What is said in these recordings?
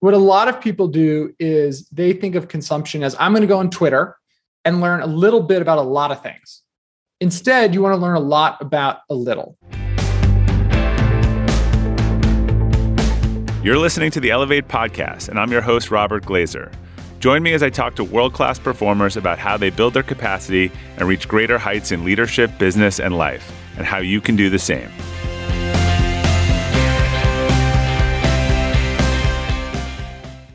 what a lot of people do is they think of consumption as I'm going to go on Twitter and learn a little bit about a lot of things. Instead, you want to learn a lot about a little. You're listening to the Elevate podcast, and I'm your host, Robert Glazer. Join me as I talk to world class performers about how they build their capacity and reach greater heights in leadership, business, and life, and how you can do the same.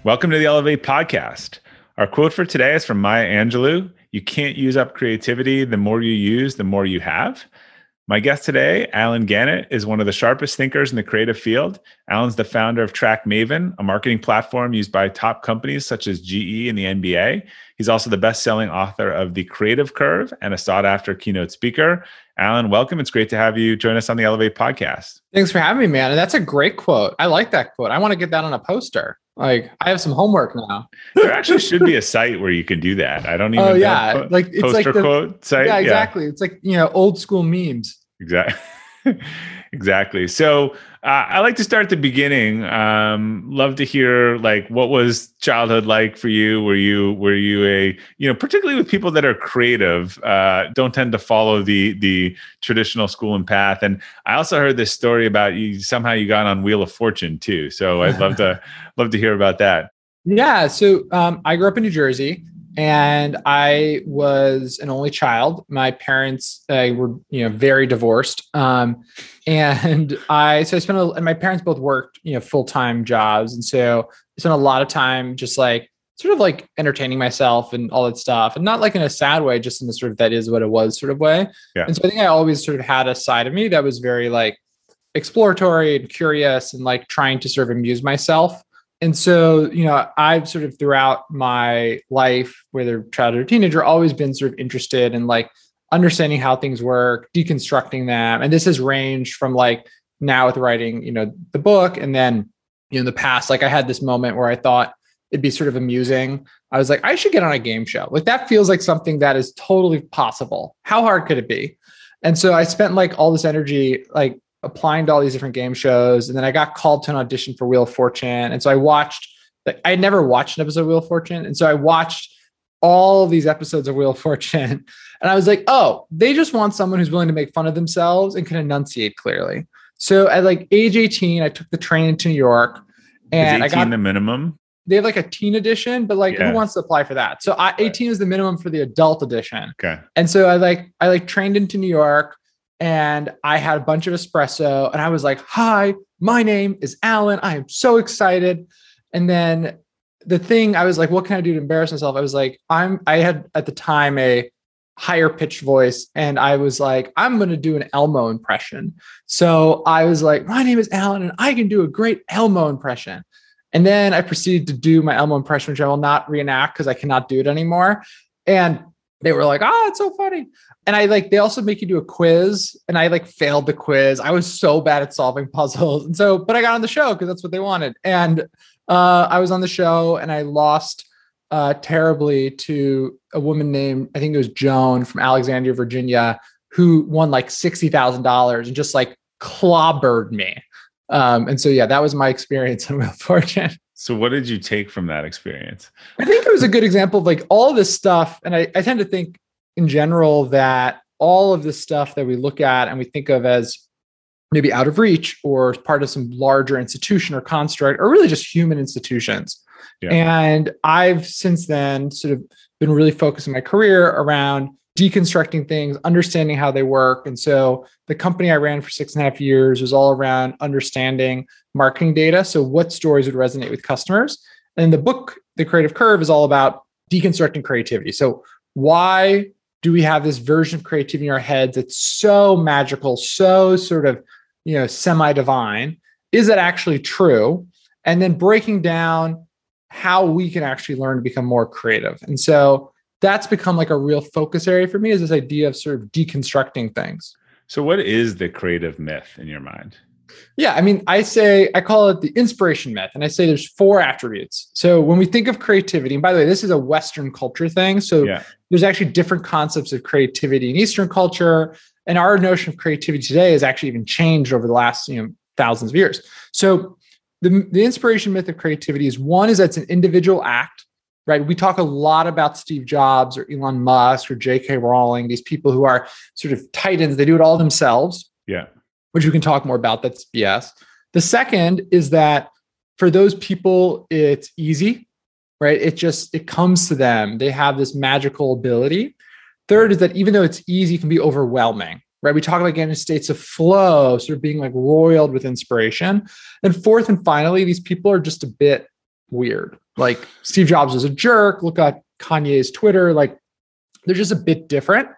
Welcome to the Elevate podcast. Our quote for today is from Maya Angelou You can't use up creativity. The more you use, the more you have. My guest today, Allen Gannett, is one of the sharpest thinkers in the creative field. Allen's the founder of Track Maven, a marketing platform used by top companies such as GE and the NBA. He's also the best selling author of The Creative Curve and a sought after keynote speaker. Allen, welcome. It's great to have you join us on the Elevate podcast. Thanks for having me, man. And that's a great quote. I like that quote. I want to get that on a poster. Like I have some homework now. there actually should be a site where you can do that. I don't oh, even. Oh yeah, like it's poster like the, quote site. Yeah, exactly. Yeah. It's like you know old school memes. Exactly. exactly. So uh, I like to start at the beginning. Um, love to hear like what was childhood like for you? Were you were you a you know particularly with people that are creative uh, don't tend to follow the the traditional school and path. And I also heard this story about you somehow you got on Wheel of Fortune too. So I'd love to love to hear about that. Yeah. So um, I grew up in New Jersey and I was an only child. My parents uh, were, you know, very divorced, um, and I so I spent. A, and my parents both worked, you know, full time jobs, and so I spent a lot of time just like sort of like entertaining myself and all that stuff, and not like in a sad way, just in the sort of that is what it was sort of way. Yeah. And so I think I always sort of had a side of me that was very like exploratory and curious, and like trying to sort of amuse myself and so you know i've sort of throughout my life whether child or teenager always been sort of interested in like understanding how things work deconstructing them. And this has ranged from like now with writing you know the book and then you know in the past like i had this moment where i thought it'd be sort of amusing. I was like i should get on a game show. Like that feels like something that is totally possible. How hard could it be? And so i spent like all this energy like applying to all these different game shows. And then I got called to an audition for Wheel of Fortune. And so I watched, like I had never watched an episode of Wheel of Fortune. And so I watched all these episodes of Wheel of Fortune. And I was like, oh, they just want someone who's willing to make fun of themselves and can enunciate clearly. So at like age 18, I took the train to New York and I got the minimum. They have like a teen edition, but like yeah. who wants to apply for that? So I, 18 is the minimum for the adult edition. Okay. And so I like I like trained into New York and I had a bunch of espresso and I was like, Hi, my name is Allen. I am so excited. And then the thing I was like, What can I do to embarrass myself? I was like, I'm, I had at the time a higher pitched voice and I was like, I'm going to do an Elmo impression. So I was like, My name is Allen and I can do a great Elmo impression. And then I proceeded to do my Elmo impression, which I will not reenact because I cannot do it anymore. And they were like, oh, it's so funny. And I like, they also make you do a quiz and I like failed the quiz. I was so bad at solving puzzles. And so, but I got on the show because that's what they wanted. And uh, I was on the show and I lost uh, terribly to a woman named, I think it was Joan from Alexandria, Virginia, who won like $60,000 and just like clobbered me. Um, and so, yeah, that was my experience in Wheel Fortune. So, what did you take from that experience? I think it was a good example of like all this stuff. And I, I tend to think in general that all of this stuff that we look at and we think of as maybe out of reach or part of some larger institution or construct or really just human institutions. Yeah. And I've since then sort of been really focusing my career around deconstructing things, understanding how they work. And so the company I ran for six and a half years was all around understanding marketing data. So what stories would resonate with customers. And the book, The Creative Curve, is all about deconstructing creativity. So why do we have this version of creativity in our heads that's so magical, so sort of, you know, semi-divine? Is that actually true? And then breaking down how we can actually learn to become more creative. And so that's become like a real focus area for me is this idea of sort of deconstructing things. So what is the creative myth in your mind? Yeah, I mean, I say I call it the inspiration myth, and I say there's four attributes. So when we think of creativity, and by the way, this is a Western culture thing. So yeah. there's actually different concepts of creativity in Eastern culture, and our notion of creativity today has actually even changed over the last you know thousands of years. So the, the inspiration myth of creativity is one is that it's an individual act, right? We talk a lot about Steve Jobs or Elon Musk or J.K. Rowling, these people who are sort of titans, they do it all themselves. Yeah. Which we can talk more about. That's BS. The second is that for those people, it's easy, right? It just it comes to them. They have this magical ability. Third is that even though it's easy, it can be overwhelming, right? We talk about getting states of flow, sort of being like roiled with inspiration. And fourth and finally, these people are just a bit weird. Like Steve Jobs was a jerk. Look at Kanye's Twitter. Like they're just a bit different.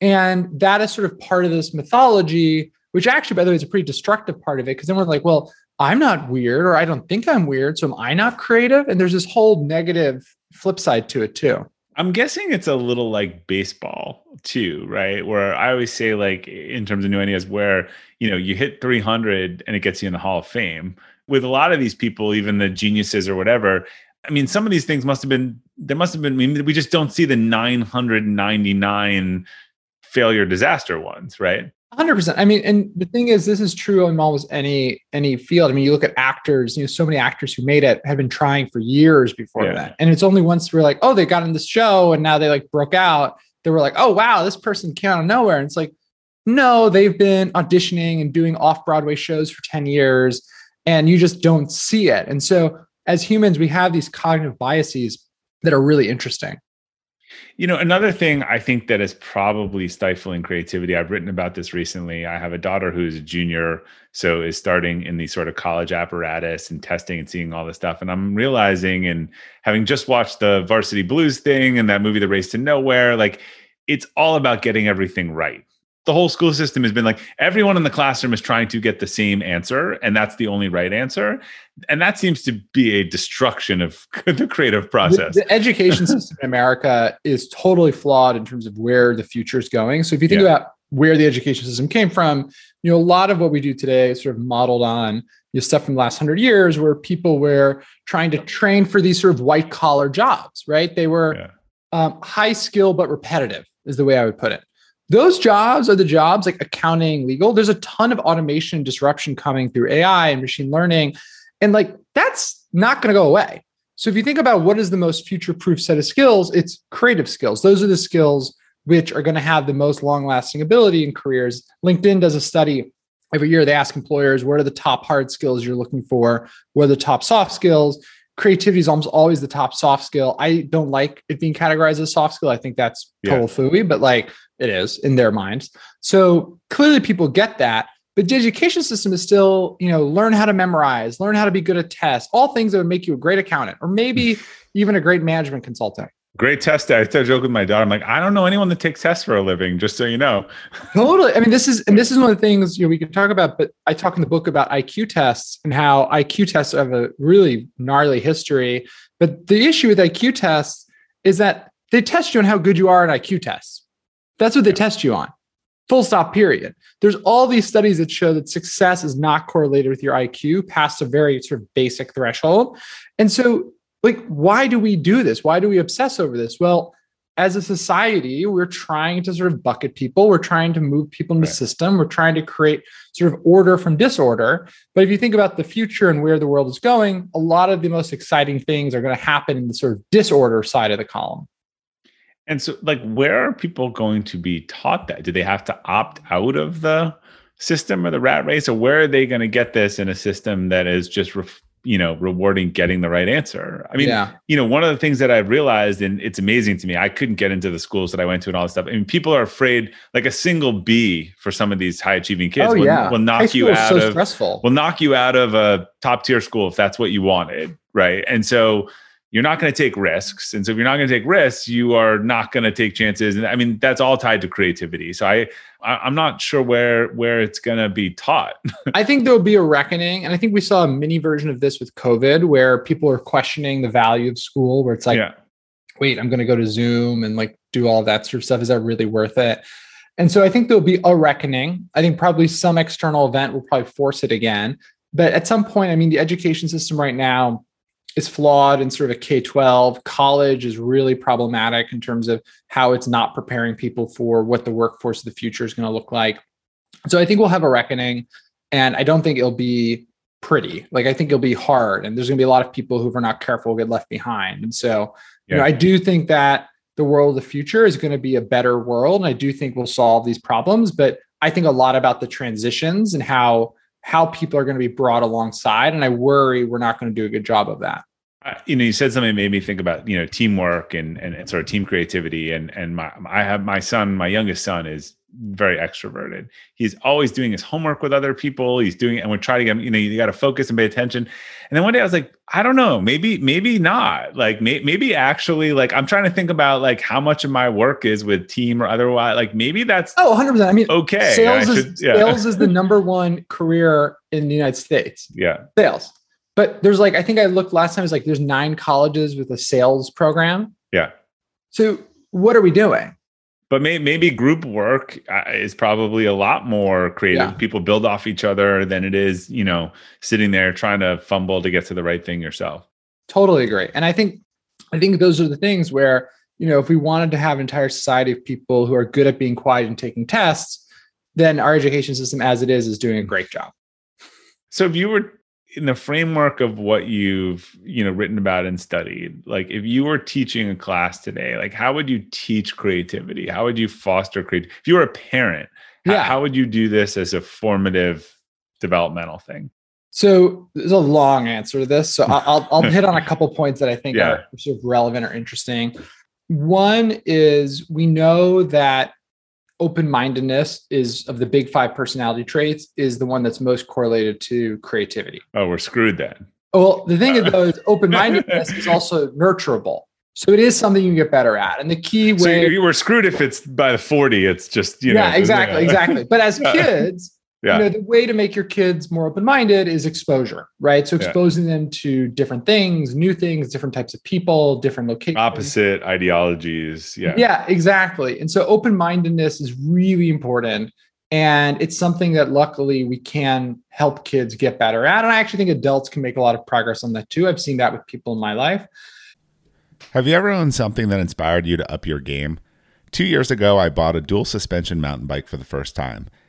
And that is sort of part of this mythology, which actually, by the way, is a pretty destructive part of it. Because then we're like, well, I'm not weird, or I don't think I'm weird. So am I not creative? And there's this whole negative flip side to it, too. I'm guessing it's a little like baseball too, right? Where I always say, like, in terms of new ideas, where you know you hit 300 and it gets you in the Hall of Fame. With a lot of these people, even the geniuses or whatever, I mean, some of these things must have been there must have been. I mean, we just don't see the 999 failure disaster ones, right? 100% i mean and the thing is this is true in almost any any field i mean you look at actors you know so many actors who made it have been trying for years before yeah. that and it's only once we're like oh they got in this show and now they like broke out they were like oh wow this person came out of nowhere and it's like no they've been auditioning and doing off broadway shows for 10 years and you just don't see it and so as humans we have these cognitive biases that are really interesting you know, another thing I think that is probably stifling creativity. I've written about this recently. I have a daughter who's a junior, so is starting in the sort of college apparatus and testing and seeing all this stuff. And I'm realizing, and having just watched the Varsity Blues thing and that movie, The Race to Nowhere, like it's all about getting everything right the whole school system has been like everyone in the classroom is trying to get the same answer and that's the only right answer. And that seems to be a destruction of the creative process. The, the education system in america is totally flawed in terms of where the future is going. So if you think yeah. about where the education system came from you know a lot of what we do today is sort of modeled on you know, stuff from the last hundred years where people were trying to train for these sort of white collar jobs right? They were yeah. um, high skill but repetitive is the way i would put it those jobs are the jobs like accounting, legal. There's a ton of automation disruption coming through AI and machine learning. And like that's not going to go away. So if you think about what is the most future proof set of skills, it's creative skills. Those are the skills which are going to have the most long lasting ability in careers. LinkedIn does a study every year. They ask employers, what are the top hard skills you're looking for? What are the top soft skills? Creativity is almost always the top soft skill. I don't like it being categorized as a soft skill. I think that's total yeah. fooey, but like it is in their minds. So clearly people get that. But the education system is still, you know, learn how to memorize, learn how to be good at tests, all things that would make you a great accountant or maybe even a great management consultant. Great test. I still joke with my daughter. I'm like, I don't know anyone that takes tests for a living, just so you know. totally. I mean, this is and this is one of the things you know we can talk about, but I talk in the book about IQ tests and how IQ tests have a really gnarly history. But the issue with IQ tests is that they test you on how good you are at IQ tests. That's what they test you on. Full stop, period. There's all these studies that show that success is not correlated with your IQ past a very sort of basic threshold. And so, like, why do we do this? Why do we obsess over this? Well, as a society, we're trying to sort of bucket people. We're trying to move people in the right. system. We're trying to create sort of order from disorder. But if you think about the future and where the world is going, a lot of the most exciting things are going to happen in the sort of disorder side of the column. And so, like, where are people going to be taught that? Do they have to opt out of the system or the rat race, or where are they going to get this in a system that is just, ref- you know, rewarding getting the right answer? I mean, yeah. you know, one of the things that I've realized, and it's amazing to me, I couldn't get into the schools that I went to and all this stuff. I mean, people are afraid, like a single B for some of these high achieving kids oh, will, yeah. will knock you out so of stressful. will knock you out of a top tier school if that's what you wanted, right? And so you're not going to take risks and so if you're not going to take risks you are not going to take chances and i mean that's all tied to creativity so i, I am not sure where where it's going to be taught. I think there'll be a reckoning and i think we saw a mini version of this with covid where people are questioning the value of school where it's like yeah. wait i'm going to go to zoom and like do all that sort of stuff. Is that really worth it? And so i think there'll be a reckoning. I think probably some external event will probably force it again but at some point i mean the education system right now is flawed in sort of a K 12. College is really problematic in terms of how it's not preparing people for what the workforce of the future is going to look like. So I think we'll have a reckoning. And I don't think it'll be pretty. Like I think it'll be hard, and there's going to be a lot of people who, if we're not careful, will get left behind. And so, yeah. you know, I do think that the world of the future is going to be a better world, and I do think we'll solve these problems. But I think a lot about the transitions and how how people are going to be brought alongside, and I worry we're not going to do a good job of that you know, you said something that made me think about you know teamwork and, and and sort of team creativity. And and my I have my son, my youngest son is very extroverted. He's always doing his homework with other people. He's doing it, and we're trying to get him. You know, you got to focus and pay attention. And then one day I was like, I don't know, maybe maybe not. Like may, maybe actually, like I'm trying to think about like how much of my work is with team or otherwise. Like maybe that's oh 100. percent I mean, okay. Sales should, is yeah. sales is the number one career in the United States. Yeah, sales but there's like, I think I looked last time, it's like there's nine colleges with a sales program. Yeah. So what are we doing? But may, maybe group work uh, is probably a lot more creative. Yeah. People build off each other than it is, you know, sitting there trying to fumble to get to the right thing yourself. Totally agree. And I think, I think those are the things where, you know, if we wanted to have an entire society of people who are good at being quiet and taking tests, then our education system as it is is doing a great job. So if you were in the framework of what you've you know written about and studied like if you were teaching a class today like how would you teach creativity how would you foster creativity if you were a parent yeah. how, how would you do this as a formative developmental thing so there's a long answer to this so i'll, I'll hit on a couple points that i think yeah. are sort of relevant or interesting one is we know that open-mindedness is of the big five personality traits is the one that's most correlated to creativity. Oh, we're screwed then. Well, the thing is though is open-mindedness is also nurturable. So it is something you get better at. And the key way so you were screwed if it's by the 40, it's just, you yeah, know. Yeah, exactly, exactly. But as kids, yeah. you know the way to make your kids more open-minded is exposure right? So exposing yeah. them to different things new things different types of people different locations. Opposite ideologies. Yeah. Yeah exactly. And so open-mindedness is really important and it's something that luckily we can help kids get better at and i actually think adults can make a lot of progress on that too. I've seen that with people in my life. Have you ever owned something that inspired you to up your game? Two years ago i bought a dual suspension mountain bike for the first time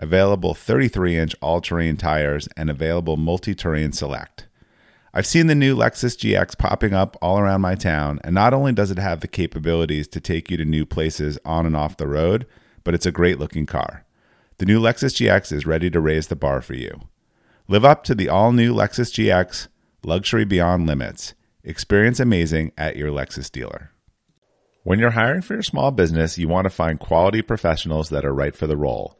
available 33 inch all terrain tires, and available multi terrain select. I've seen the new Lexus GX popping up all around my town, and not only does it have the capabilities to take you to new places on and off the road, but it's a great looking car. The new Lexus GX is ready to raise the bar for you. Live up to the all new Lexus GX, luxury beyond limits. Experience amazing at your Lexus dealer. When you're hiring for your small business, you want to find quality professionals that are right for the role.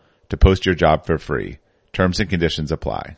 to post your job for free. Terms and conditions apply.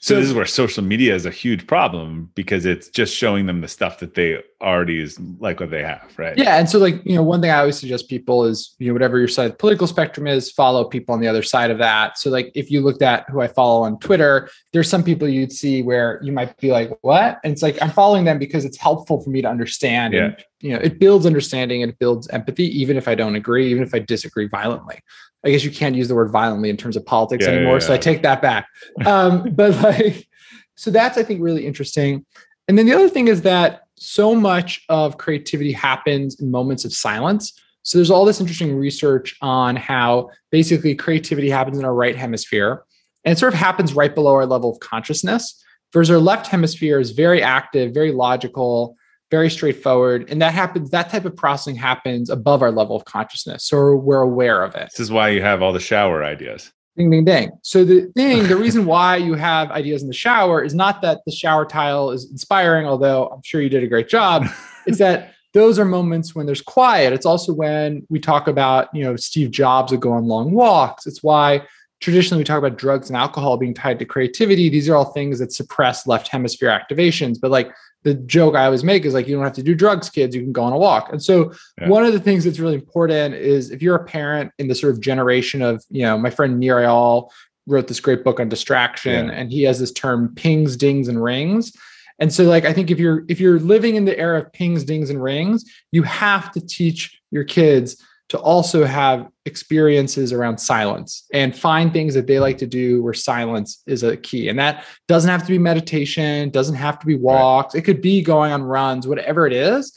So, this is where social media is a huge problem because it's just showing them the stuff that they already is like what they have, right? Yeah, and so like you know, one thing I always suggest people is you know whatever your side of the political spectrum is, follow people on the other side of that. So like if you looked at who I follow on Twitter, there's some people you'd see where you might be like, what? And it's like I'm following them because it's helpful for me to understand. Yeah. And, you know, it builds understanding and it builds empathy, even if I don't agree, even if I disagree violently. I guess you can't use the word violently in terms of politics yeah, anymore. Yeah, yeah. So I take that back. Um, but like, so that's I think really interesting. And then the other thing is that so much of creativity happens in moments of silence. So there's all this interesting research on how basically creativity happens in our right hemisphere and it sort of happens right below our level of consciousness. Whereas our left hemisphere is very active, very logical, very straightforward. And that happens, that type of processing happens above our level of consciousness. So we're aware of it. This is why you have all the shower ideas. Ding, ding, ding. So the thing, the reason why you have ideas in the shower is not that the shower tile is inspiring, although I'm sure you did a great job. it's that those are moments when there's quiet. It's also when we talk about, you know, Steve Jobs would go on long walks. It's why traditionally we talk about drugs and alcohol being tied to creativity. These are all things that suppress left hemisphere activations. But like the joke I always make is like, you don't have to do drugs, kids, you can go on a walk. And so yeah. one of the things that's really important is if you're a parent in the sort of generation of, you know, my friend Nir Eyal wrote this great book on distraction yeah. and he has this term pings, dings, and rings. And so like I think if you're if you're living in the era of pings, dings, and rings, you have to teach your kids to also have experiences around silence and find things that they like to do where silence is a key. And that doesn't have to be meditation, doesn't have to be walks. Right. It could be going on runs, whatever it is.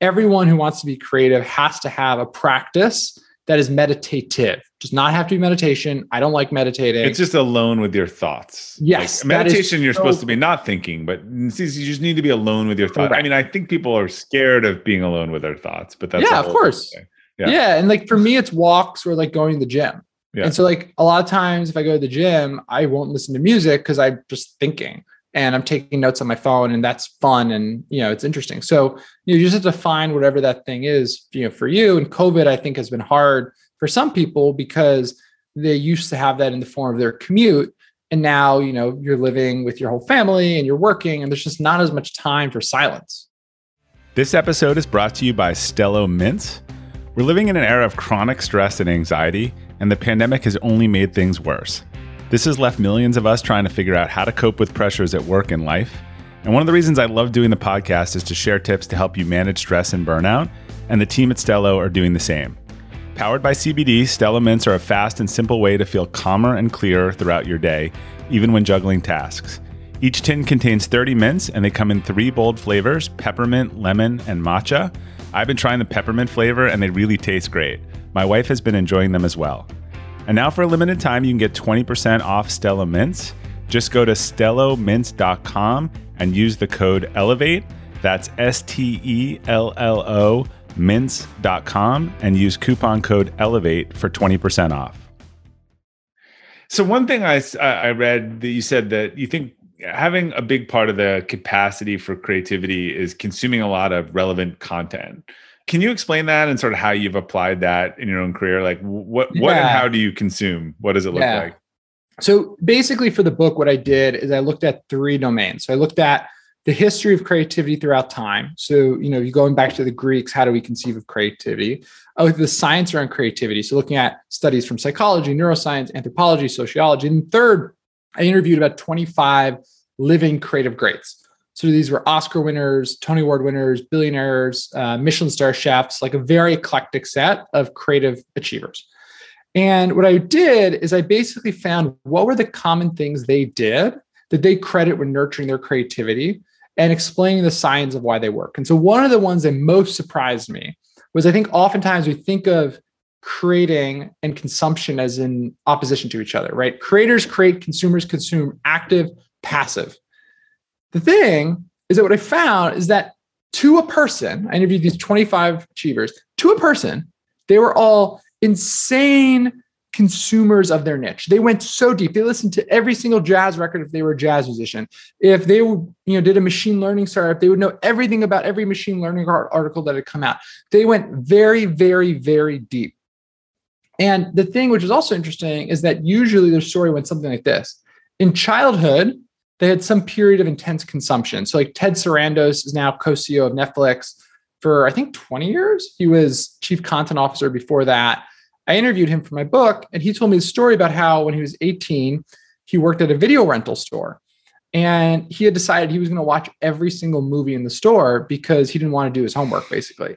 Everyone who wants to be creative has to have a practice that is meditative. Does not have to be meditation. I don't like meditating. It's just alone with your thoughts. Yes. Like meditation, you're so supposed to be not thinking, but you just need to be alone with your thoughts. I mean, I think people are scared of being alone with their thoughts, but that's yeah, of course. Thing. Yeah. yeah. And like for me, it's walks or like going to the gym. Yeah. And so like a lot of times if I go to the gym, I won't listen to music because I'm just thinking and I'm taking notes on my phone and that's fun and you know it's interesting. So you, know, you just have to find whatever that thing is, you know, for you. And COVID, I think, has been hard for some people because they used to have that in the form of their commute. And now, you know, you're living with your whole family and you're working, and there's just not as much time for silence. This episode is brought to you by Stello Mints. We're living in an era of chronic stress and anxiety, and the pandemic has only made things worse. This has left millions of us trying to figure out how to cope with pressures at work and life. And one of the reasons I love doing the podcast is to share tips to help you manage stress and burnout, and the team at Stello are doing the same. Powered by CBD, Stello Mints are a fast and simple way to feel calmer and clearer throughout your day, even when juggling tasks. Each tin contains 30 mints, and they come in three bold flavors peppermint, lemon, and matcha. I've been trying the peppermint flavor and they really taste great. My wife has been enjoying them as well. And now for a limited time, you can get 20% off Stello Mints. Just go to stellomints.com and use the code ELEVATE. That's S T E L L O mints.com and use coupon code ELEVATE for 20% off. So, one thing I, I read that you said that you think having a big part of the capacity for creativity is consuming a lot of relevant content. Can you explain that and sort of how you've applied that in your own career? Like what yeah. what and how do you consume? What does it look yeah. like? So basically for the book what I did is I looked at three domains. So I looked at the history of creativity throughout time. So, you know, you going back to the Greeks, how do we conceive of creativity? Oh, the science around creativity. So looking at studies from psychology, neuroscience, anthropology, sociology. And third, I interviewed about 25 living creative greats. So these were Oscar winners, Tony Award winners, billionaires, uh, Michelin star chefs, like a very eclectic set of creative achievers. And what I did is I basically found what were the common things they did that they credit with nurturing their creativity and explaining the science of why they work. And so one of the ones that most surprised me was I think oftentimes we think of creating and consumption as in opposition to each other, right? Creators create, consumers consume, active, passive. The thing is that what I found is that to a person, I interviewed these 25 achievers, to a person, they were all insane consumers of their niche. They went so deep. They listened to every single jazz record if they were a jazz musician. If they you know did a machine learning startup, they would know everything about every machine learning article that had come out. They went very very very deep. And the thing which is also interesting is that usually their story went something like this. In childhood, they had some period of intense consumption. So like Ted Sarandos is now co-CEO of Netflix for I think 20 years. He was chief content officer before that. I interviewed him for my book and he told me a story about how when he was 18, he worked at a video rental store. And he had decided he was going to watch every single movie in the store because he didn't want to do his homework, basically.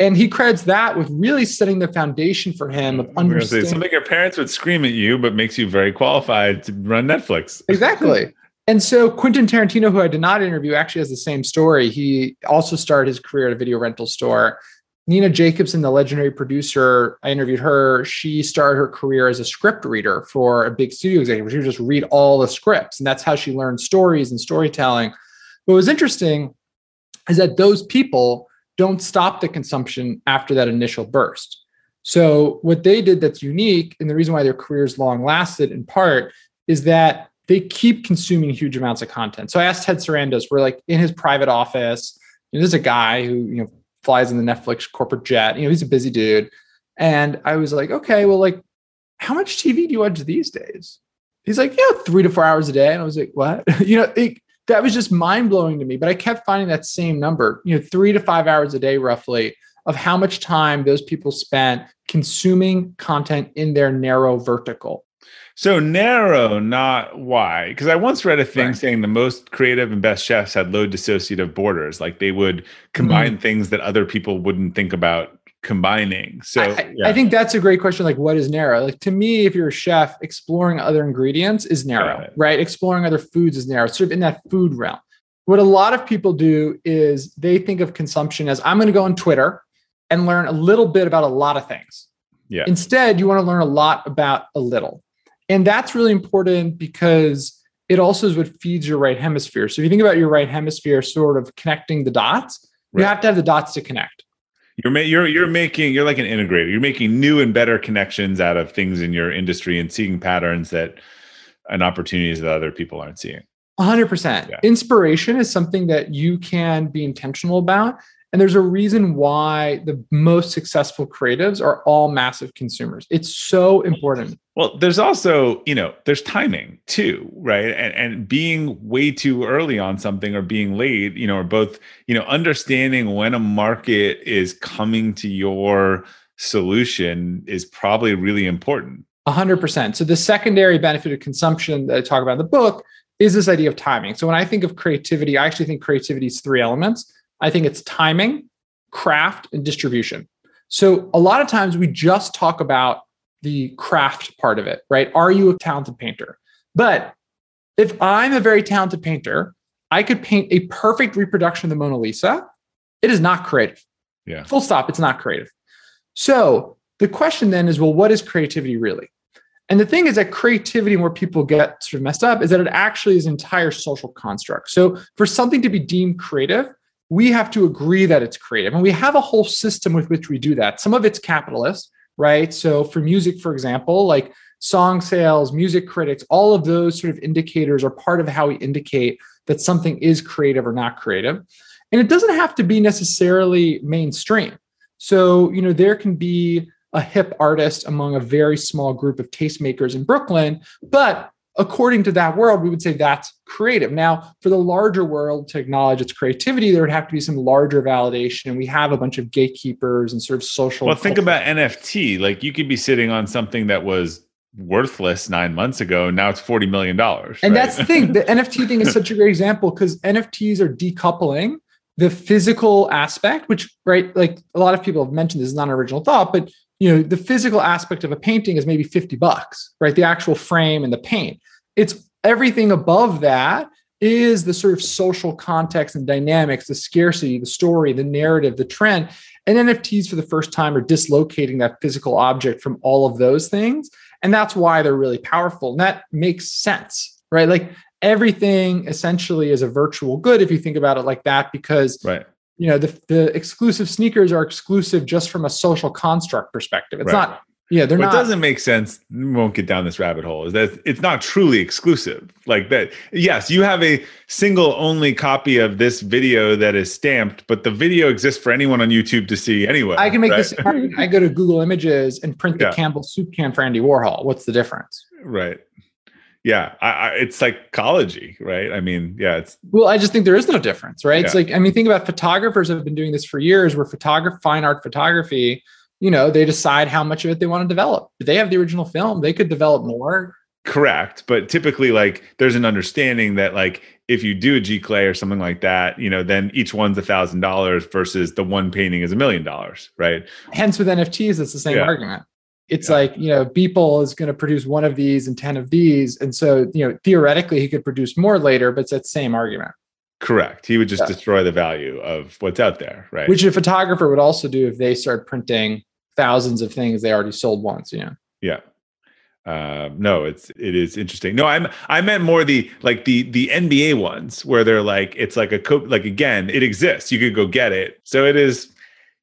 And he credits that with really setting the foundation for him of understanding something your parents would scream at you, but makes you very qualified to run Netflix. Exactly. And so Quentin Tarantino, who I did not interview, actually has the same story. He also started his career at a video rental store. Nina Jacobson, the legendary producer, I interviewed her. She started her career as a script reader for a big studio executive. She would just read all the scripts, and that's how she learned stories and storytelling. What was interesting is that those people don't stop the consumption after that initial burst. So, what they did that's unique, and the reason why their careers long lasted in part, is that they keep consuming huge amounts of content. So, I asked Ted Sarandos, we're like in his private office. You there's a guy who, you know, flies in the Netflix corporate jet. You know, he's a busy dude. And I was like, okay, well, like, how much TV do you watch these days? He's like, yeah, three to four hours a day. And I was like, what? you know, it, that was just mind blowing to me. But I kept finding that same number, you know, three to five hours a day, roughly, of how much time those people spent consuming content in their narrow vertical. So narrow, not why. Because I once read a thing right. saying the most creative and best chefs had low dissociative borders. Like they would combine mm. things that other people wouldn't think about combining. So I, yeah. I, think that's a great question. Like, what is narrow? Like to me, if you're a chef, exploring other ingredients is narrow, right? Exploring other foods is narrow, sort of in that food realm. What a lot of people do is they think of consumption as I'm going to go on Twitter and learn a little bit about a lot of things. Yeah. Instead, you want to learn a lot about a little. And that's really important because it also is what feeds your right hemisphere. So if you think about your right hemisphere sort of connecting the dots, right. you have to have the dots to connect. You're, ma- you're you're making you're like an integrator. You're making new and better connections out of things in your industry and seeing patterns that and opportunities that other people aren't seeing. 100%. Yeah. Inspiration is something that you can be intentional about and there's a reason why the most successful creatives are all massive consumers. It's so important. Well, there's also, you know, there's timing too, right? And and being way too early on something or being late, you know, or both, you know, understanding when a market is coming to your solution is probably really important. 100%. So the secondary benefit of consumption that I talk about in the book is this idea of timing. So when I think of creativity, I actually think creativity is three elements. I think it's timing, craft, and distribution. So a lot of times we just talk about the craft part of it, right? Are you a talented painter? But if I'm a very talented painter, I could paint a perfect reproduction of the Mona Lisa. It is not creative. Yeah. Full stop. It's not creative. So the question then is, well, what is creativity really? And the thing is that creativity where people get sort of messed up is that it actually is an entire social construct. So for something to be deemed creative, we have to agree that it's creative. And we have a whole system with which we do that. Some of it's capitalist, right? So for music, for example, like song sales, music critics, all of those sort of indicators are part of how we indicate that something is creative or not creative. And it doesn't have to be necessarily mainstream. So, you know, there can be a hip artist among a very small group of tastemakers in Brooklyn, but according to that world, we would say that's creative. Now, for the larger world to acknowledge its creativity, there would have to be some larger validation. And we have a bunch of gatekeepers and sort of social. Well, think about NFT. Like you could be sitting on something that was worthless nine months ago. Now it's $40 million. And right? that's the thing. The NFT thing is such a great example because NFTs are decoupling the physical aspect, which, right, like a lot of people have mentioned, this is not an original thought, but you know the physical aspect of a painting is maybe 50 bucks right? The actual frame and the paint. It's everything above that is the sort of social context and dynamics the scarcity the story the narrative the trend. And nfts for the first time are dislocating that physical object from all of those things. And that's why they're really powerful. And that makes sense right? Like everything essentially is a virtual good if you think about it like that because right you know the, the exclusive sneakers are exclusive just from a social construct perspective it's right. not yeah they're what not doesn't make sense we won't get down this rabbit hole is that it's not truly exclusive like that yes you have a single only copy of this video that is stamped but the video exists for anyone on youtube to see anyway i can make right? this i go to google images and print the yeah. campbell soup can for andy warhol what's the difference right yeah I, I, it's psychology right? I mean yeah it's well i just think there is no difference right? Yeah. it's like i mean think about photographers have been doing this for years where photography fine art photography you know they decide how much of it they want to develop. If they have the original film they could develop more. Correct but typically like there's an understanding that like if you do a giclée or something like that you know then each one's a thousand dollars versus the one painting is a million dollars right? Hence with nfts it's the same yeah. argument It's Yeah. like, you know, Beeple is going to produce one of these and 10 of these. And so, you know, theoretically he could produce more later, but it's that same argument, Correct. He would just Yeah. destroy the value of what's out there, right? which a photographer would also do if they start printing thousands of things they already sold once, you know. yeah. Um, no, it's it is interesting. No, I'm I meant more the like the the NBA ones where they're like it's like a co- like again it exists. You could go get it. So it is.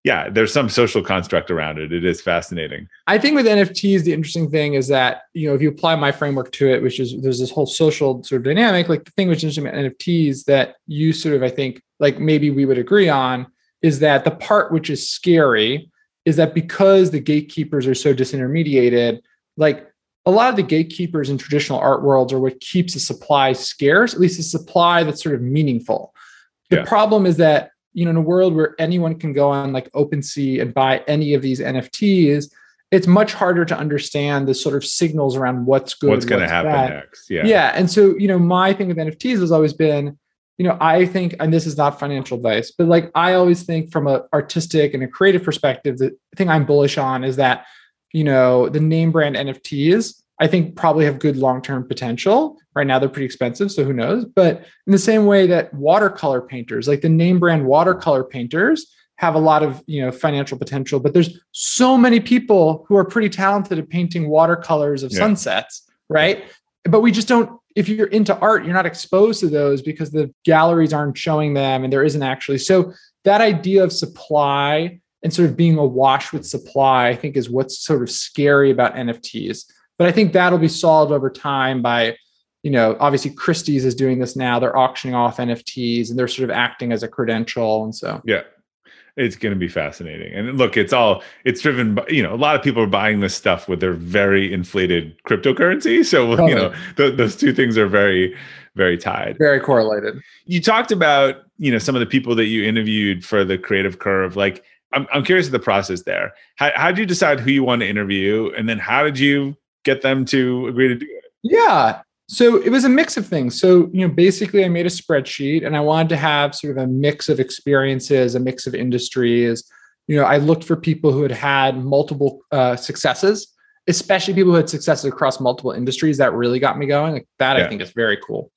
Yeah, there's some social construct around it. It is fascinating. I think with NFTs, the interesting thing is that, you know, if you apply my framework to it, which is there's this whole social sort of dynamic, like the thing which is interesting about NFTs that you sort of, I think, like maybe we would agree on is that the part which is scary is that because the gatekeepers are so disintermediated, like a lot of the gatekeepers in traditional art worlds are what keeps the supply scarce, at least a supply that's sort of meaningful. The Yeah. problem is that, you know, in a world where anyone can go on like OpenSea and buy any of these NFTs, it's much harder to understand the sort of signals around what's good. what's going to happen bad. next? Yeah. Yeah. And so, you know, my thing with NFTs has always been, you know, I think, and this is not financial advice, but like I always think from a artistic and a creative perspective, the thing I'm bullish on is that, you know, the name brand NFTs, I think probably have good long-term potential. Right now they're pretty expensive, so who knows? But in the same way that watercolor painters, like the name brand watercolor painters, have a lot of you know financial potential, but there's so many people who are pretty talented at painting watercolors of Yeah. sunsets, right? But we just don't. If you're into art, you're not exposed to those because the galleries aren't showing them, and there isn't actually. So that idea of supply and sort of being awash with supply, I think, is what's sort of scary about NFTs. But I think that'll be solved over time by, you know, obviously Christie's is doing this now. They're auctioning off NFTs and they're sort of acting as a credential. And so, Yeah. It's going to be fascinating. And look, it's all it's driven by, you know, a lot of people are buying this stuff with their very inflated cryptocurrency. So, you know, th- those two things are very very tied. very correlated. You talked about, you know, some of the people that you interviewed for the creative curve. Like I'm I'm curious of the process there. How how did you decide who you want to interview and then how did you get them to agree to do it? Yeah. So it was a mix of things. So, you know, basically I made a spreadsheet and I wanted to have sort of a mix of experiences, a mix of industries. You know, I looked for people who had had multiple uh, successes, especially people who had successes across multiple industries. That really got me going. Like that, Yeah. I think is very cool.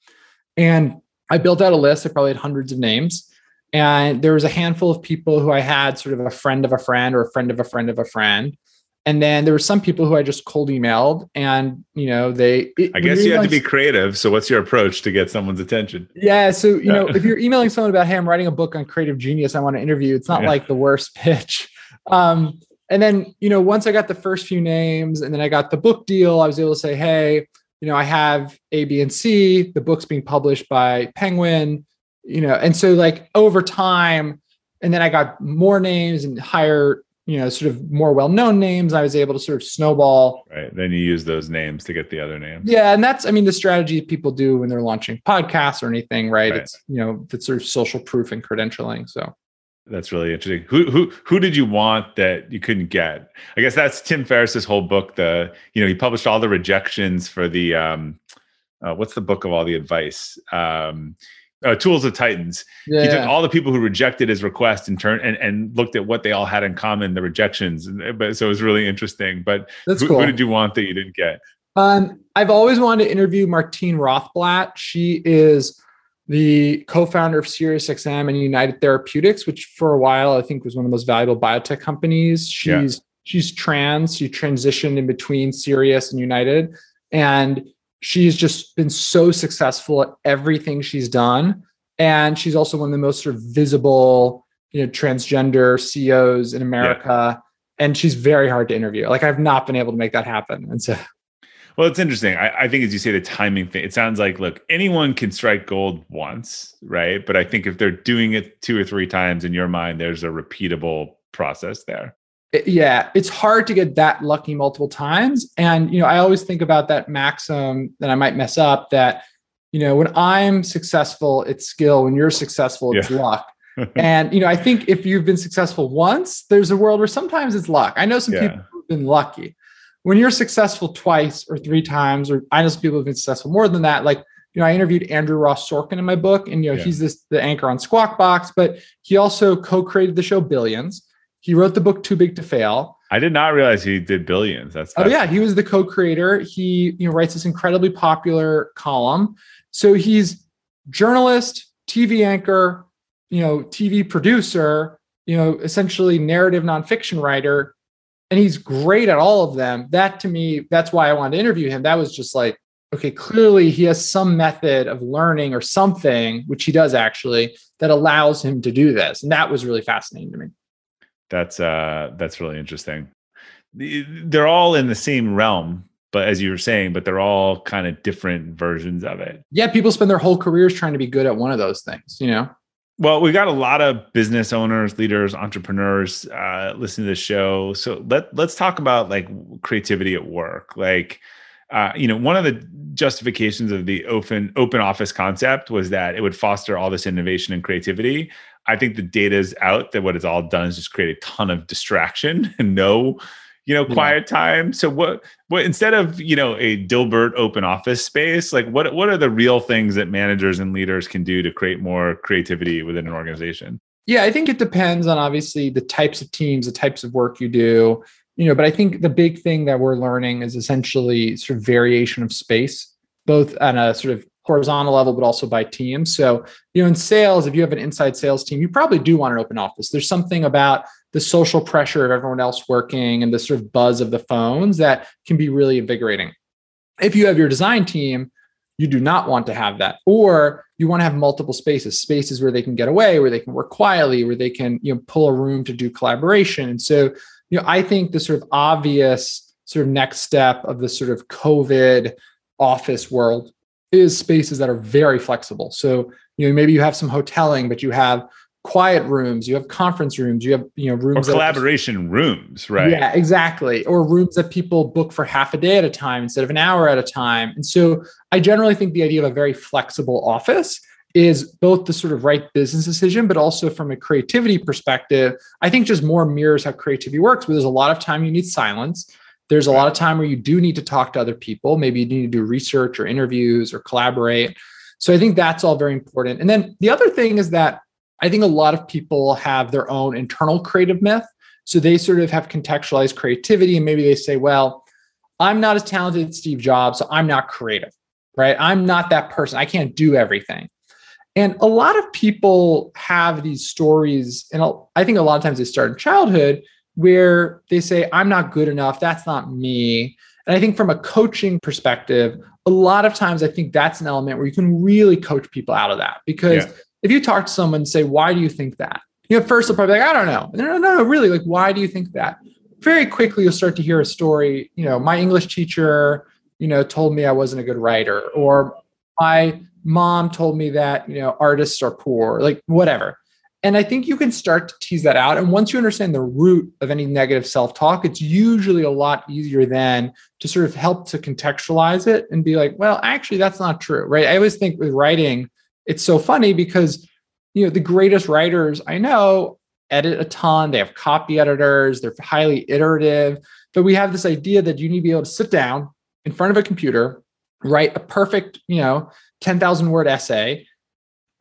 And I built out a list. I probably had hundreds of names. And there was a handful of people who I had sort of a friend of a friend or a friend of a friend of a friend. And then there were some people who I just cold emailed, and you know they. it- I guess you had to be creative. So what's your approach to get someone's attention? Yeah, so you know, if you're emailing someone about, "Hey, I'm writing a book on creative genius. I want to interview," it's not Yeah. like the worst pitch. Um, and then you know, once I got the first few names, and then I got the book deal, I was able to say, "Hey, you know, I have A, B, and C. The book's being published by Penguin." You know, and so like over time, and then I got more names and higher, you know, sort of more well-known names. I was able to sort of snowball Right. Then you use those names to get the other names. yeah, and that's I mean the strategy people do when they're launching podcasts or anything, right? Right. It's you know that's sort of social proof and credentialing. So That's really interesting. Who who who did you want that you couldn't get? I guess that's Tim Ferriss's whole book. The you know he published all the rejections for the um, uh, what's the book of all the advice? Um, uh, Tools of Titans. yeah, He took all the people who rejected his request and turned and, and looked at what they all had in common, the rejections. And- But so it was really interesting. But that's who, cool. who did you want that you didn't get? Um, I've always wanted to interview Martine Rothblatt. She is the co-founder of SiriusXM and United Therapeutics, which for a while I think was one of the most valuable biotech companies. Yeah. She's she's trans. She transitioned in between Sirius and United, and she's just been so successful at everything she's done. And she's also one of the most sort of visible, you know, transgender CEOs in America. And she's very hard to interview. Like I've not been able to make that happen. And so Well, it's interesting. I, I think, as you say, the timing thing. It sounds like, look, anyone can strike gold once, right? But I think if they're doing it two or three times in your mind, there's a repeatable process there. It- yeah, it's hard to get that lucky multiple times. And, you know, I always think about that maxim that I might mess up that, you know, when I'm successful, it's skill. When you're successful, it's luck. and, you know, I think if you've been successful once, there's a world where sometimes it's luck. I know some Yeah. people who've been lucky. When you're successful twice or three times, or I know some people who've been successful more than that, like, you know, I interviewed Andrew Ross Sorkin in my book, and you know, Yeah. he's this the anchor on Squawk Box, but he also co-created the show Billions. He wrote the book Too Big to Fail. I did not realize he did billions. That's, oh yeah, he was the co-creator. He you know writes this incredibly popular column. So he's journalist, TV anchor, you know, TV producer, you know, essentially narrative nonfiction writer, and he's great at all of them. That to me, that's why I wanted to interview him. That was just like, okay, clearly he has some method of learning or something, which he does actually, that allows him to do this. And that was really fascinating to me. That's uh that's really interesting. They're all in the same realm, but as you were saying, but they're all kind of different versions of it. Yeah, people spend their whole careers trying to be good at one of those things, you know. Well, we got a lot of business owners, leaders, entrepreneurs uh, listening to the show. So let let's talk about like creativity at work. Like, uh, you know, one of the justifications of the open open office concept was that it would foster all this innovation and creativity. I think the data is out that what it's all done is just create a ton of distraction and no you know quiet yeah. time so what what instead of you know a dilbert open office space like what what are the real things that managers and leaders can do to create more creativity within an organization yeah i think it depends on obviously the types of teams the types of work you do you know but i think the big thing that we're learning is essentially sort of variation of space both on a sort of horizontal level, but also by team. So, you know, in sales, if you have an inside sales team, you probably do want an open office. There's something about the social pressure of everyone else working and the sort of buzz of the phones that can be really invigorating. If you have your design team, you do not want to have that. Or you want to have multiple spaces, spaces where they can get away, where they can work quietly, where they can, you know, pull a room to do collaboration. And so, you know, I think the sort of obvious sort of next step of the sort of COVID office world is spaces that are very flexible. So, you know, maybe you have some hoteling, but you have quiet rooms you have conference rooms you have you know rooms or collaboration rooms right. Yeah exactly. Or rooms that people book for half a day at a time instead of an hour at a time. And so i generally think the idea of a very flexible office is both the sort of right business decision but also from a creativity perspective i think just more mirrors how creativity works where there's a lot of time you need silence there's a lot of time where you do need to talk to other people maybe you need to do research or interviews or collaborate so i think that's all very important and then the other thing is that I think a lot of people have their own internal creative myth. So they sort of have contextualized creativity and maybe they say, well, I'm not as talented as Steve Jobs, so I'm not creative, right? I'm not that person. I can't do everything. And a lot of people have these stories, and I think a lot of times they start in childhood where they say, I'm not good enough. That's not me. And I think from a coaching perspective, a lot of times I think that's an element where you can really coach people out of that because yeah if you talk to someone and say, why do you think that? You know, first they'll probably be like, I don't know. No, no, no, no, really, like, why do you think that? Very quickly, you'll start to hear a story. You know, my English teacher, you know, told me I wasn't a good writer, or my mom told me that, you know, artists are poor, like whatever. And I think you can start to tease that out. And once you understand the root of any negative self talk, it's usually a lot easier then to sort of help to contextualize it and be like, well, actually, that's not true, right? I always think with writing, it's so funny because you know the greatest writers I know edit a ton. They have copy editors. They're highly iterative. But we have this idea that you need to be able to sit down in front of a computer, write a perfect, you know, 10,000 word essay,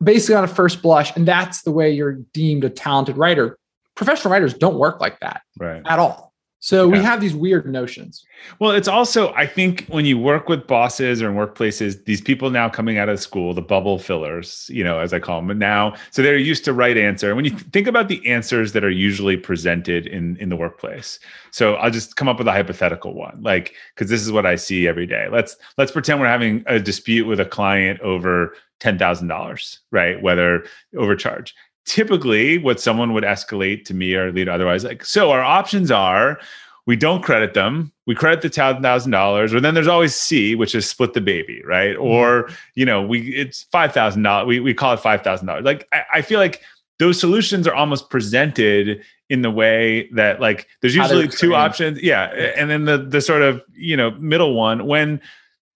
basically on a first blush. And that's the way you're deemed a talented writer. Professional writers don't work like that right. at all. So yeah. we have these weird notions. Well, it's also, I think, when you work with bosses or in workplaces, these people now coming out of school, the bubble fillers, you know, as I call them, but now, so they're used to right answer. When you think about the answers that are usually presented in in the workplace, so I'll just come up with a hypothetical one, like because this is what I see every day. Let's let's pretend we're having a dispute with a client over ten thousand dollars, right? Whether overcharge typically what someone would escalate to me or lead otherwise like so our options are we don't credit them we credit the $10,000, or then there's always c which is split the baby right mm-hmm. or you know we it's five thousand dollars we, we call it five thousand dollars like I, I, feel like those solutions are almost presented in the way that like there's usually two options yeah and then the the sort of you know middle one when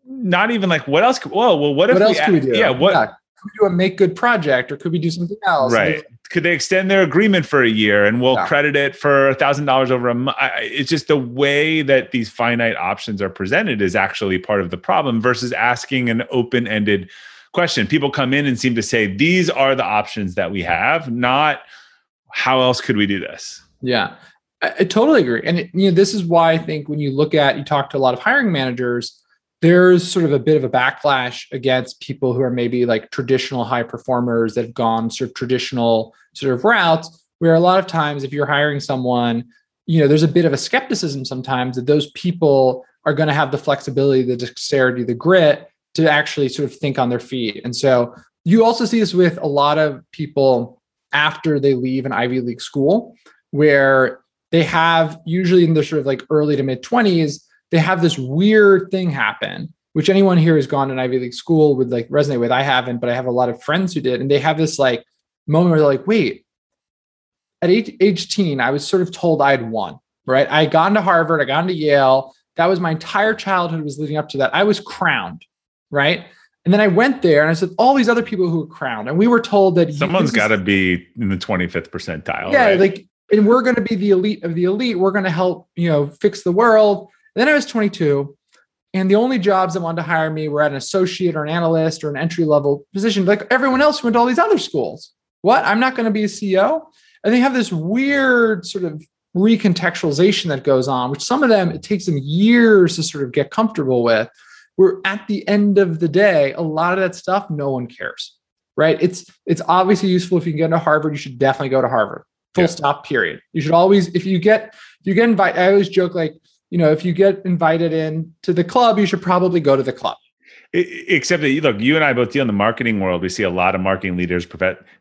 not even like what else could, whoa well what, what if else we, we do yeah what yeah could we do a make good project or could we do something else? Right. Could they extend their agreement for a year and we'll yeah. credit it for a thousand dollars over a month? It's just the way that these finite options are presented is actually part of the problem versus asking an open ended question. People come in and seem to say, these are the options that we have, not how else could we do this? Yeah, I, I totally agree. And it, you know, this is why I think when you look at, you talk to a lot of hiring managers, there's sort of a bit of a backlash against people who are maybe like traditional high performers that have gone sort of traditional sort of routes, where a lot of times if you're hiring someone, you know, there's a bit of a skepticism sometimes that those people are going to have the flexibility, the dexterity, the grit to actually sort of think on their feet. And so you also see this with a lot of people after they leave an Ivy League school, where they have usually in the sort of like early to mid 20s, they have this weird thing happen, which anyone here who's gone to an Ivy League school would like resonate with. I haven't, but I have a lot of friends who did. And they have this like moment where they're like, wait, at age, age teen, I was sort of told I had won, right? I had gone to Harvard, I got into Yale. That was my entire childhood was leading up to that. I was crowned, right? And then I went there and I said, all these other people who were crowned. And we were told that someone's got to be in the 25th percentile. Yeah. Right? Like, and we're going to be the elite of the elite. We're going to help, you know, fix the world. Then I was 22. And the only jobs that wanted to hire me were at an associate or an analyst or an entry level position, like everyone else went to all these other schools. What? I'm not going to be a CEO. And they have this weird sort of recontextualization that goes on, which some of them, it takes them years to sort of get comfortable with where at the end of the day, a lot of that stuff, no one cares, right? It's it's obviously useful if you can get into Harvard, you should definitely go to Harvard. Full yeah. stop. Period. You should always, if you get if you get invited, I always joke like, you know, if you get invited in to the club, you should probably go to the club. Except that, look, you and I both deal in the marketing world. We see a lot of marketing leaders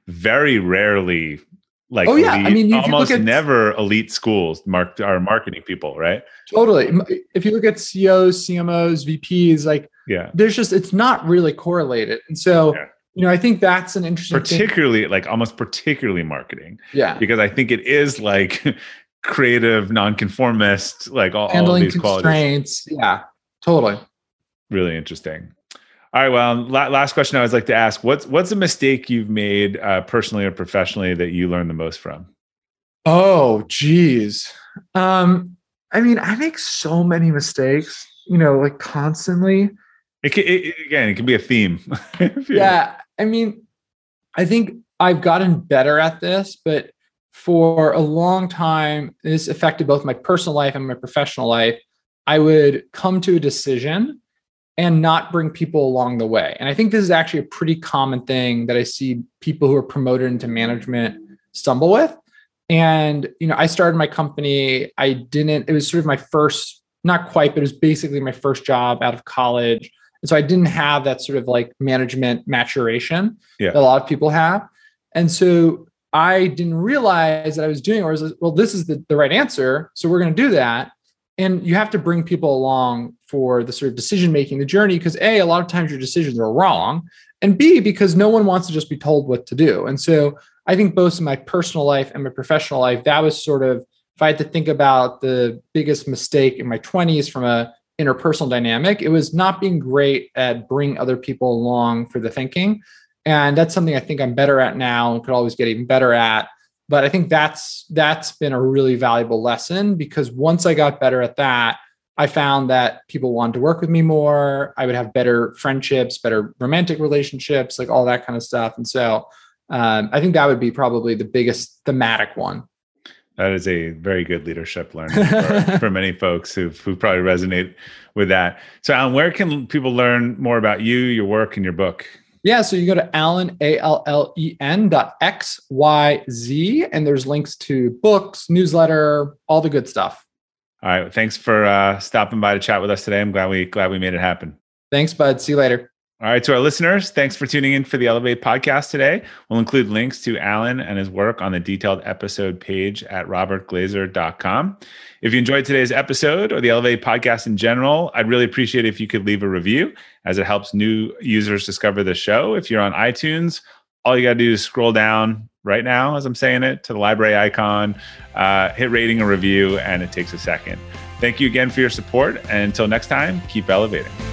very rarely like oh yeah elite, i mean almost at, never elite schools mark are marketing people right totally if you look at ceos cmos vps like yeah there's just it's not really correlated and so yeah. you know i think that's an interesting particularly thing. like almost particularly marketing yeah because i think it is like creative nonconformist like all, Handling all these constraints qualities. yeah totally really interesting all right. Well, last question I always like to ask: What's what's a mistake you've made uh, personally or professionally that you learned the most from? Oh, geez. Um, I mean, I make so many mistakes. You know, like constantly. It, can, it again, it can be a theme. yeah, I mean, I think I've gotten better at this, but for a long time, this affected both my personal life and my professional life. I would come to a decision and not bring people along the way. And I think this is actually a pretty common thing that I see people who are promoted into management stumble with. And, you know, I started my company, I didn't, it was sort of my first, not quite, but it was basically my first job out of college. And so I didn't have that sort of like management maturation yeah. that a lot of people have. And so I didn't realize that I was doing, or was, like, well, this is the, the right answer. So we're going to do that and you have to bring people along for the sort of decision making the journey because a a lot of times your decisions are wrong and b because no one wants to just be told what to do and so i think both in my personal life and my professional life that was sort of if i had to think about the biggest mistake in my 20s from a interpersonal dynamic it was not being great at bringing other people along for the thinking and that's something i think i'm better at now and could always get even better at but i think that's that's been a really valuable lesson because once i got better at that i found that people wanted to work with me more i would have better friendships better romantic relationships like all that kind of stuff and so um, i think that would be probably the biggest thematic one that is a very good leadership learning for, for many folks who who probably resonate with that. So, Allen, where can people learn more about you, your work, and your book? Yeah, so you go to Allen, A L L E N dot X Y Z, and there's links to books, newsletter, all the good stuff. All right. Thanks for uh, stopping by to chat with us today. I'm glad we glad we made it happen. Thanks, bud. See you later. All right, to our listeners, thanks for tuning in for the Elevate podcast today. We'll include links to Allen and his work on the detailed episode page at robertglazer.com. If you enjoyed today's episode or the Elevate podcast in general, I'd really appreciate if you could leave a review as it helps new users discover the show. If you're on iTunes, all you got to do is scroll down right now as I'm saying it to the library icon, uh, hit rating a review, and it takes a second. Thank you again for your support. And until next time, keep elevating.